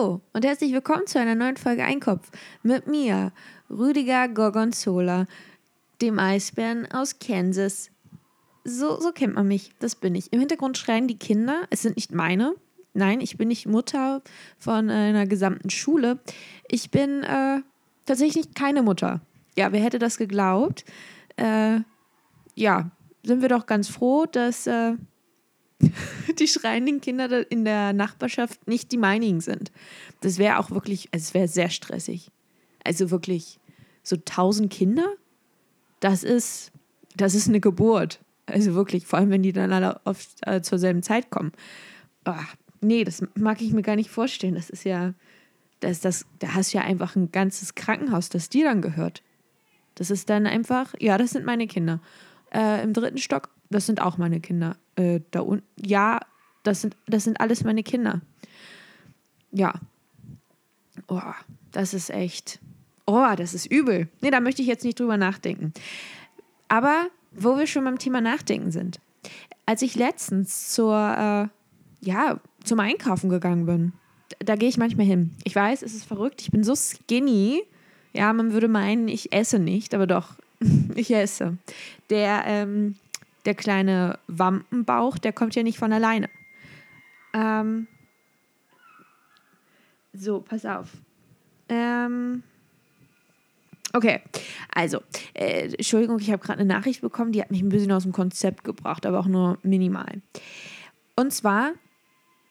Und herzlich willkommen zu einer neuen Folge Einkopf mit mir, Rüdiger Gorgonzola, dem Eisbären aus Kansas. So, so kennt man mich, das bin ich. Im Hintergrund schreien die Kinder, es sind nicht meine. Nein, ich bin nicht Mutter von einer gesamten Schule. Ich bin äh, tatsächlich keine Mutter. Ja, wer hätte das geglaubt? Äh, ja, sind wir doch ganz froh, dass äh, die schreienden Kinder in der Nachbarschaft nicht die meinigen sind. Das wäre auch wirklich, also es wäre sehr stressig. Also wirklich so tausend Kinder, das ist, das ist eine Geburt. Also wirklich, vor allem wenn die dann alle oft äh, zur selben Zeit kommen. Oh, nee, das mag ich mir gar nicht vorstellen. Das ist ja, das, das, da hast du ja einfach ein ganzes Krankenhaus, das dir dann gehört. Das ist dann einfach, ja, das sind meine Kinder. Äh, Im dritten Stock, das sind auch meine Kinder. Äh, da unten, ja, das sind, das sind alles meine Kinder. Ja. Oh, das ist echt. Oh, das ist übel. Nee, da möchte ich jetzt nicht drüber nachdenken. Aber wo wir schon beim Thema Nachdenken sind. Als ich letztens zur, äh, ja, zum Einkaufen gegangen bin, da, gehe ich manchmal hin. Ich weiß, es ist verrückt. Ich bin so skinny. Ja, man würde meinen, ich esse nicht, aber doch, ich esse. Der, ähm, der kleine Wampenbauch, der kommt ja nicht von alleine. Ähm, so, pass auf. Ähm, okay, also, äh, Entschuldigung, ich habe gerade eine Nachricht bekommen, die hat mich ein bisschen aus dem Konzept gebracht, aber auch nur minimal. Und zwar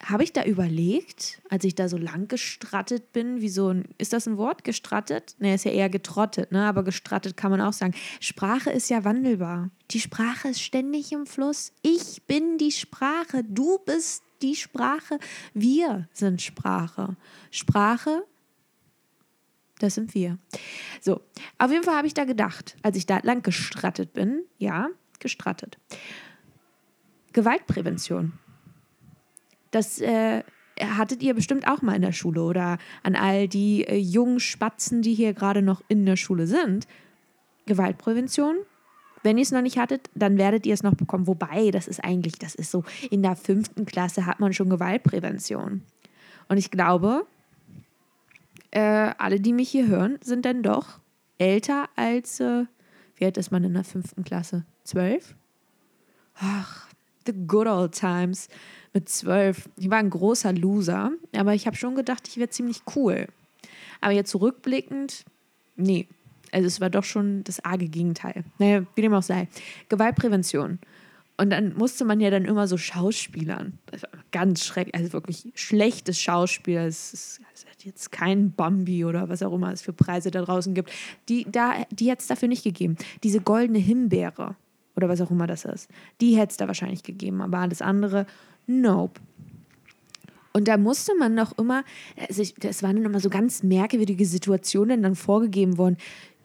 habe ich da überlegt, als ich da so lang gestrattet bin, wie so ein, ist das ein Wort, gestrattet? Ne, ist ja eher getrottet, ne? aber gestrattet kann man auch sagen. Sprache ist ja wandelbar. Die Sprache ist ständig im Fluss. Ich bin die Sprache, du bist die Sprache, wir sind Sprache. Sprache, das sind wir. So, auf jeden Fall habe ich da gedacht, als ich da lang gestrattet bin, ja, gestrattet. Gewaltprävention das äh, hattet ihr bestimmt auch mal in der Schule oder an all die äh, jungen Spatzen, die hier gerade noch in der Schule sind. Gewaltprävention. Wenn ihr es noch nicht hattet, dann werdet ihr es noch bekommen. Wobei, das ist eigentlich, das ist so, in der fünften Klasse hat man schon Gewaltprävention. Und ich glaube, äh, alle, die mich hier hören, sind dann doch älter als, äh, wie alt ist man in der fünften Klasse? Zwölf? Ach, the good old times mit zwölf. Ich war ein großer Loser, aber ich habe schon gedacht, ich wäre ziemlich cool. Aber jetzt zurückblickend, nee. Also es war doch schon das arge Gegenteil. Naja, wie dem auch sei. Gewaltprävention. Und dann musste man ja dann immer so Schauspielern. Das war ganz schrecklich, also wirklich schlechtes Schauspiel. Es hat jetzt kein Bambi oder was auch immer es für Preise da draußen gibt. Die, die hat es dafür nicht gegeben. Diese goldene Himbeere oder was auch immer das ist, die hätte es da wahrscheinlich gegeben. Aber alles andere, Nope. Und da musste man noch immer, also das waren dann immer so ganz merkwürdige Situationen dann vorgegeben worden.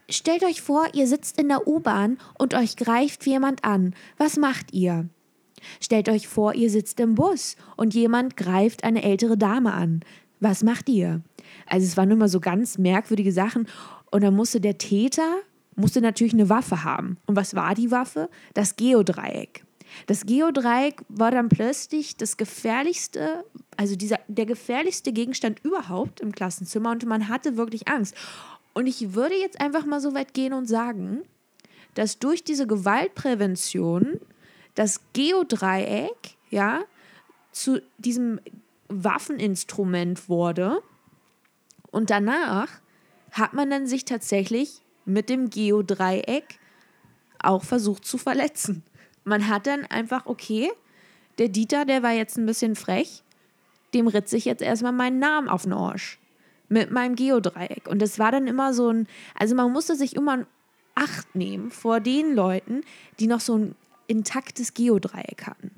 Stellt euch vor, ihr sitzt in der U-Bahn und euch greift jemand an. Was macht ihr? Stellt euch vor, ihr sitzt im Bus und jemand greift eine ältere Dame an. Was macht ihr? Also es waren immer so ganz merkwürdige Sachen und dann musste der Täter musste natürlich eine Waffe haben. Und was war die Waffe? Das Geodreieck. Das Geodreieck war dann plötzlich das gefährlichste, also dieser, der gefährlichste Gegenstand überhaupt im Klassenzimmer und man hatte wirklich Angst. Und ich würde jetzt einfach mal so weit gehen und sagen, dass durch diese Gewaltprävention das Geodreieck, ja, zu diesem Waffeninstrument wurde. Und danach hat man dann sich tatsächlich mit dem Geodreieck auch versucht zu verletzen man hat dann einfach, okay, der Dieter, der war jetzt ein bisschen frech, dem ritze ich jetzt erstmal meinen Namen auf den Arsch. Mit meinem Geodreieck. Und das war dann immer so ein, also man musste sich immer Acht nehmen vor den Leuten, die noch so ein intaktes Geodreieck hatten.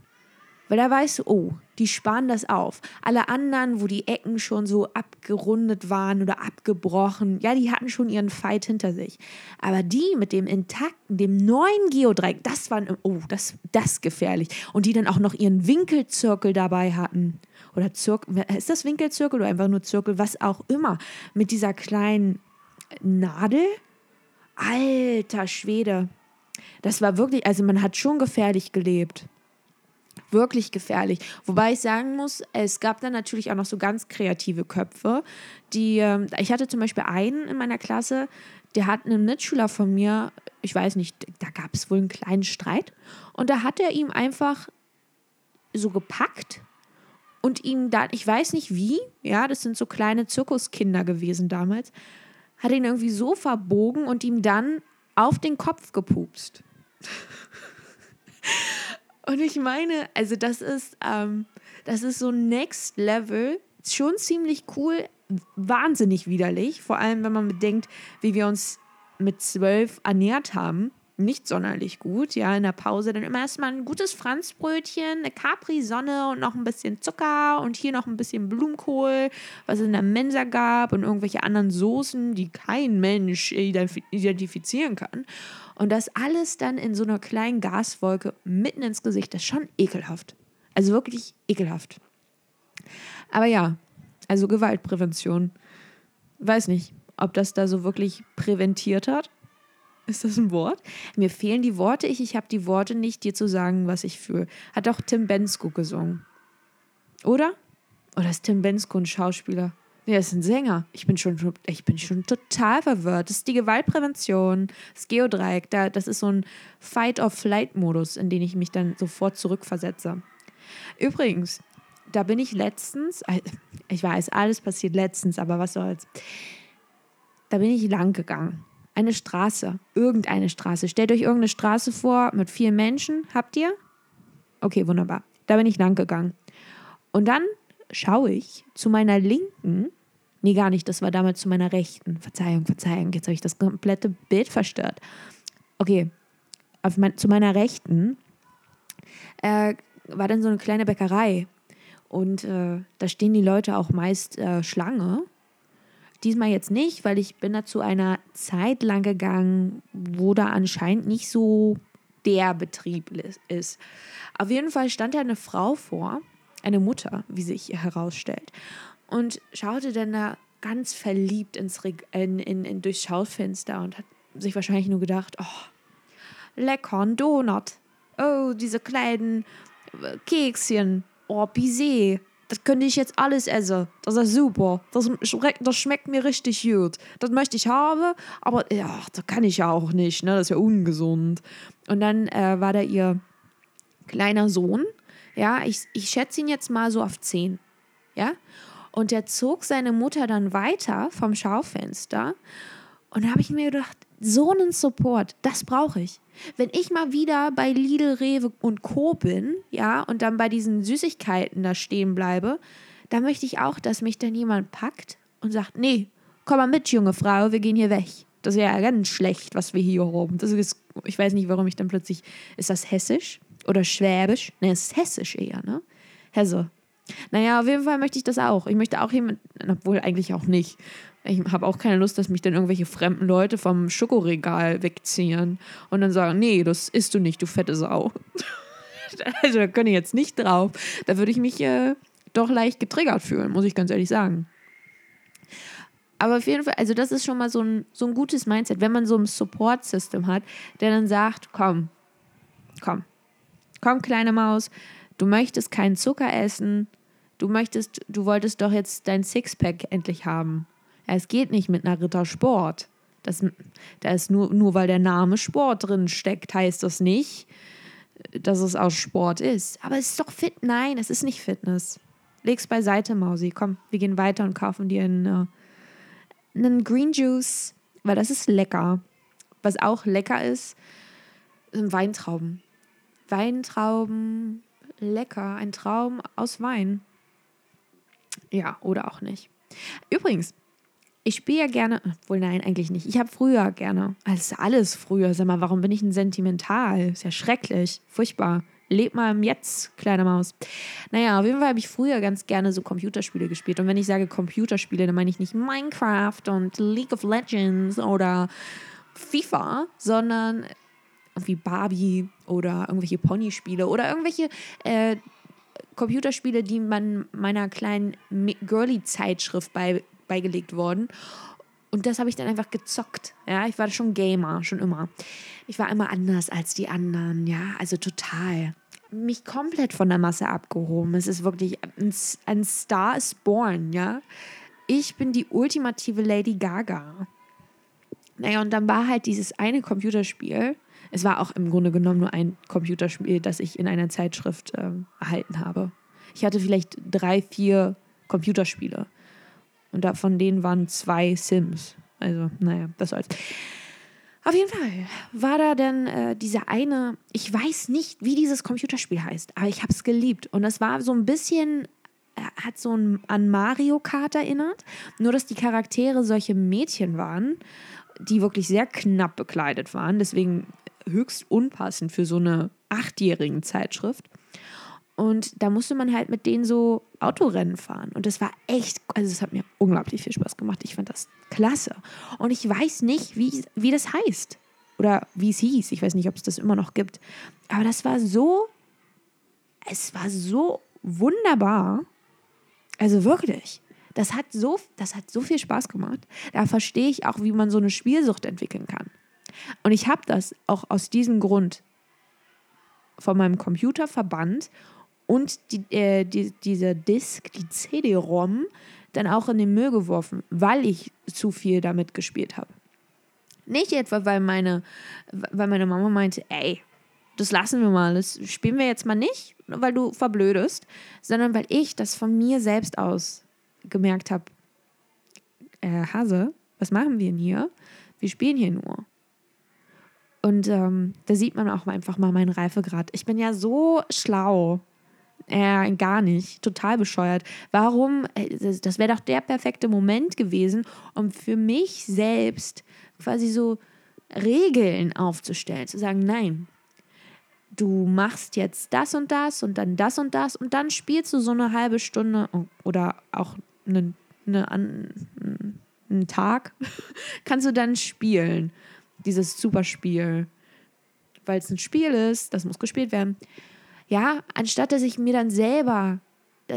Weil da weißt du, oh, die sparen das auf. Alle anderen, wo die Ecken schon so abgerundet waren oder abgebrochen, ja, die hatten schon ihren Fight hinter sich. Aber die mit dem intakten, dem neuen Geodreieck, das waren, oh, das, das gefährlich. Und die dann auch noch ihren Winkelzirkel dabei hatten. Oder Zirkel, ist das Winkelzirkel oder einfach nur Zirkel, was auch immer. Mit dieser kleinen Nadel. Alter Schwede. Das war wirklich, also man hat schon gefährlich gelebt. Wirklich gefährlich. Wobei ich sagen muss, es gab dann natürlich auch noch so ganz kreative Köpfe, die, ähm, ich hatte zum Beispiel einen in meiner Klasse, der hat einen Mitschüler von mir, ich weiß nicht, da gab es wohl einen kleinen Streit und da hat er ihm einfach so gepackt und ihn dann, ich weiß nicht wie, ja, das sind so kleine Zirkuskinder gewesen damals, hat ihn irgendwie so verbogen und ihm dann auf den Kopf gepupst. und ich meine, also das ist, ähm, das ist so Next Level, schon ziemlich cool, wahnsinnig widerlich, vor allem wenn man bedenkt, wie wir uns mit zwölf ernährt haben nicht sonderlich gut. Ja, in der Pause dann immer erstmal ein gutes Franzbrötchen, eine Capri-Sonne und noch ein bisschen Zucker und hier noch ein bisschen Blumenkohl, was es in der Mensa gab und irgendwelche anderen Soßen, die kein Mensch identifizieren kann. Und das alles dann in so einer kleinen Gaswolke mitten ins Gesicht, das ist schon ekelhaft. Also wirklich ekelhaft. Aber ja, also Gewaltprävention. Weiß nicht, ob das da so wirklich präventiert hat. Ist das ein Wort? Mir fehlen die Worte. Ich, ich habe die Worte nicht, dir zu sagen, was ich fühle. Hat auch Tim Bensko gesungen. Oder? Oder ist Tim Bensko ein Schauspieler? Nee, er ist ein Sänger. Ich bin schon, ich bin schon total verwirrt. Das ist die Gewaltprävention, das Geodreieck. Da, das ist so ein Fight-or-Flight-Modus, in den ich mich dann sofort zurückversetze. Übrigens, da bin ich letztens, äh, ich weiß, alles passiert letztens, aber was soll's. Da bin ich lang gegangen eine Straße, irgendeine Straße. Stellt euch irgendeine Straße vor mit vielen Menschen. Habt ihr? Okay, wunderbar. Da bin ich lang gegangen. Und dann schaue ich zu meiner linken, nee, gar nicht, das war damals zu meiner rechten. Verzeihung, Verzeihung, jetzt habe ich das komplette Bild verstört. Okay, mein, zu meiner rechten äh, war dann so eine kleine Bäckerei. Und äh, da stehen die Leute auch meist äh, Schlange Diesmal jetzt nicht, weil ich bin da zu einer Zeit lang gegangen, wo da anscheinend nicht so der Betrieb ist. Auf jeden Fall stand da eine Frau vor, eine Mutter, wie sich herausstellt, und schaute dann da ganz verliebt ins Re in, in, in, durchs Schaufenster und hat sich wahrscheinlich nur gedacht, oh, lecker, ein Donut. Oh, diese kleinen Kekschen. Oh, Bisee das könnte ich jetzt alles essen. Das ist super. Das, das schmeckt mir richtig gut. Das möchte ich haben, aber ja, das kann ich ja auch nicht. Ne? Das ist ja ungesund. Und dann äh, war da ihr kleiner Sohn. Ja, ich, ich schätze ihn jetzt mal so auf zehn. Ja. Und der zog seine Mutter dann weiter vom Schaufenster. Und da habe ich mir gedacht, so einen Support, das brauche ich. Wenn ich mal wieder bei Lidl, Rewe und Co. bin, ja, und dann bei diesen Süßigkeiten da stehen bleibe, dann möchte ich auch, dass mich dann jemand packt und sagt, nee, komm mal mit, junge Frau, wir gehen hier weg. Das ist ja ganz schlecht, was wir hier haben. Das ist, ich weiß nicht, warum ich dann plötzlich, ist das hessisch oder schwäbisch? Nee, es ist hessisch eher, ne? Hesse. Naja, auf jeden Fall möchte ich das auch. Ich möchte auch jemand, obwohl eigentlich auch nicht. Ich habe auch keine Lust, dass mich dann irgendwelche fremden Leute vom Schokoregal wegziehen und dann sagen, nee, das isst du nicht, du fette Sau. also da könnte ich jetzt nicht drauf. Da würde ich mich äh, doch leicht getriggert fühlen, muss ich ganz ehrlich sagen. Aber auf jeden Fall, also das ist schon mal so ein, so ein gutes Mindset, wenn man so ein Support-System hat, der dann sagt, komm, komm, komm, kleine Maus, du möchtest keinen Zucker essen, du möchtest, du wolltest doch jetzt dein Sixpack endlich haben. Es geht nicht mit einer Rittersport. Das, da ist nur, nur weil der Name Sport drin steckt, heißt das nicht, dass es aus Sport ist. Aber es ist doch fit. Nein, es ist nicht Fitness. Leg's beiseite, Mausi. Komm, wir gehen weiter und kaufen dir einen, äh, einen Green Juice, weil das ist lecker. Was auch lecker ist, sind Weintrauben. Weintrauben, lecker. Ein Traum aus Wein. Ja, oder auch nicht. Übrigens, ich spiele ja gerne, wohl nein, eigentlich nicht. Ich habe früher gerne, also alles früher, sag mal, warum bin ich ein sentimental? Ist ja schrecklich, furchtbar. Leb mal im Jetzt, kleine Maus. Naja, auf jeden Fall habe ich früher ganz gerne so Computerspiele gespielt. Und wenn ich sage Computerspiele, dann meine ich nicht Minecraft und League of Legends oder FIFA, sondern wie Barbie oder irgendwelche Ponyspiele oder irgendwelche äh, Computerspiele, die man meiner kleinen Girly-Zeitschrift bei beigelegt worden. Und das habe ich dann einfach gezockt. Ja, ich war schon Gamer, schon immer. Ich war immer anders als die anderen, ja, also total. mich komplett von der Masse abgehoben. Es ist wirklich, ein, ein Star is born, ja. Ich bin die ultimative Lady Gaga. Naja, und dann war halt dieses eine Computerspiel. Es war auch im Grunde genommen nur ein Computerspiel, das ich in einer Zeitschrift äh, erhalten habe. Ich hatte vielleicht drei, vier Computerspiele. Und von denen waren zwei Sims. Also, naja, was soll's. Auf jeden Fall war da dann äh, dieser eine, ich weiß nicht, wie dieses Computerspiel heißt, aber ich habe es geliebt. Und es war so ein bisschen, äh, hat so ein, an Mario Kart erinnert, nur dass die Charaktere solche Mädchen waren, die wirklich sehr knapp bekleidet waren, deswegen höchst unpassend für so eine achtjährigen Zeitschrift. Und da musste man halt mit denen so Autorennen fahren. Und das war echt, also es hat mir unglaublich viel Spaß gemacht. Ich fand das klasse. Und ich weiß nicht, wie, wie das heißt. Oder wie es hieß. Ich weiß nicht, ob es das immer noch gibt. Aber das war so, es war so wunderbar. Also wirklich. Das hat so, das hat so viel Spaß gemacht. Da verstehe ich auch, wie man so eine Spielsucht entwickeln kann. Und ich habe das auch aus diesem Grund von meinem Computer verbannt und die, äh, die, diese Disk, die CD-ROM, dann auch in den Müll geworfen, weil ich zu viel damit gespielt habe. Nicht etwa, weil meine, weil meine Mama meinte, ey, das lassen wir mal, das spielen wir jetzt mal nicht, weil du verblödest, sondern weil ich das von mir selbst aus gemerkt habe, äh, Hase, was machen wir denn hier? Wir spielen hier nur. Und ähm, da sieht man auch einfach mal meinen Reifegrad. Ich bin ja so schlau. Äh, gar nicht. Total bescheuert. Warum? Äh, das wäre doch der perfekte Moment gewesen, um für mich selbst quasi so Regeln aufzustellen. Zu sagen, nein, du machst jetzt das und das und dann das und das und dann spielst du so eine halbe Stunde oder auch einen, eine, einen Tag, kannst du dann spielen. Dieses Superspiel. Weil es ein Spiel ist, das muss gespielt werden. Ja, anstatt dass ich mir dann selber,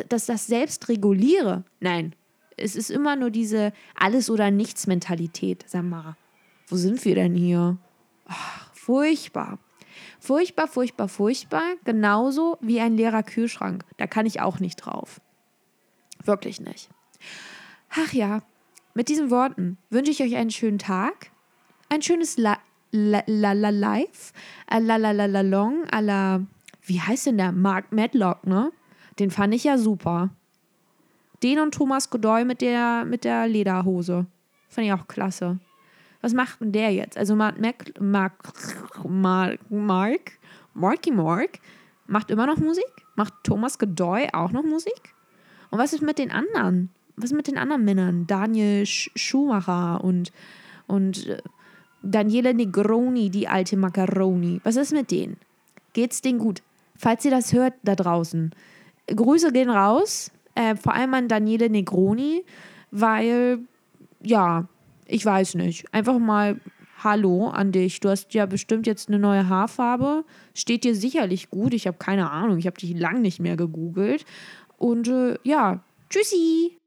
dass das selbst reguliere. Nein, es ist immer nur diese Alles- oder Nichts-Mentalität. Sag mal, wo sind wir denn hier? Ach, furchtbar. Furchtbar, furchtbar, furchtbar. Genauso wie ein leerer Kühlschrank. Da kann ich auch nicht drauf. Wirklich nicht. Ach ja, mit diesen Worten wünsche ich euch einen schönen Tag, ein schönes La La La, La Life, La La La La Long, à la wie heißt denn der? Mark Medlock, ne? Den fand ich ja super. Den und Thomas Godoy mit der, mit der Lederhose. Fand ich auch klasse. Was macht denn der jetzt? Also Mark, Mac, Mark, Mark, Mark, Marky Mark macht immer noch Musik? Macht Thomas Godoy auch noch Musik? Und was ist mit den anderen? Was ist mit den anderen Männern? Daniel Schumacher und, und äh, Daniele Negroni, die alte Macaroni. Was ist mit denen? Geht's denen gut? Falls ihr das hört da draußen, Grüße gehen raus, äh, vor allem an Daniele Negroni, weil, ja, ich weiß nicht, einfach mal Hallo an dich. Du hast ja bestimmt jetzt eine neue Haarfarbe. Steht dir sicherlich gut. Ich habe keine Ahnung. Ich habe dich lang nicht mehr gegoogelt. Und äh, ja, tschüssi.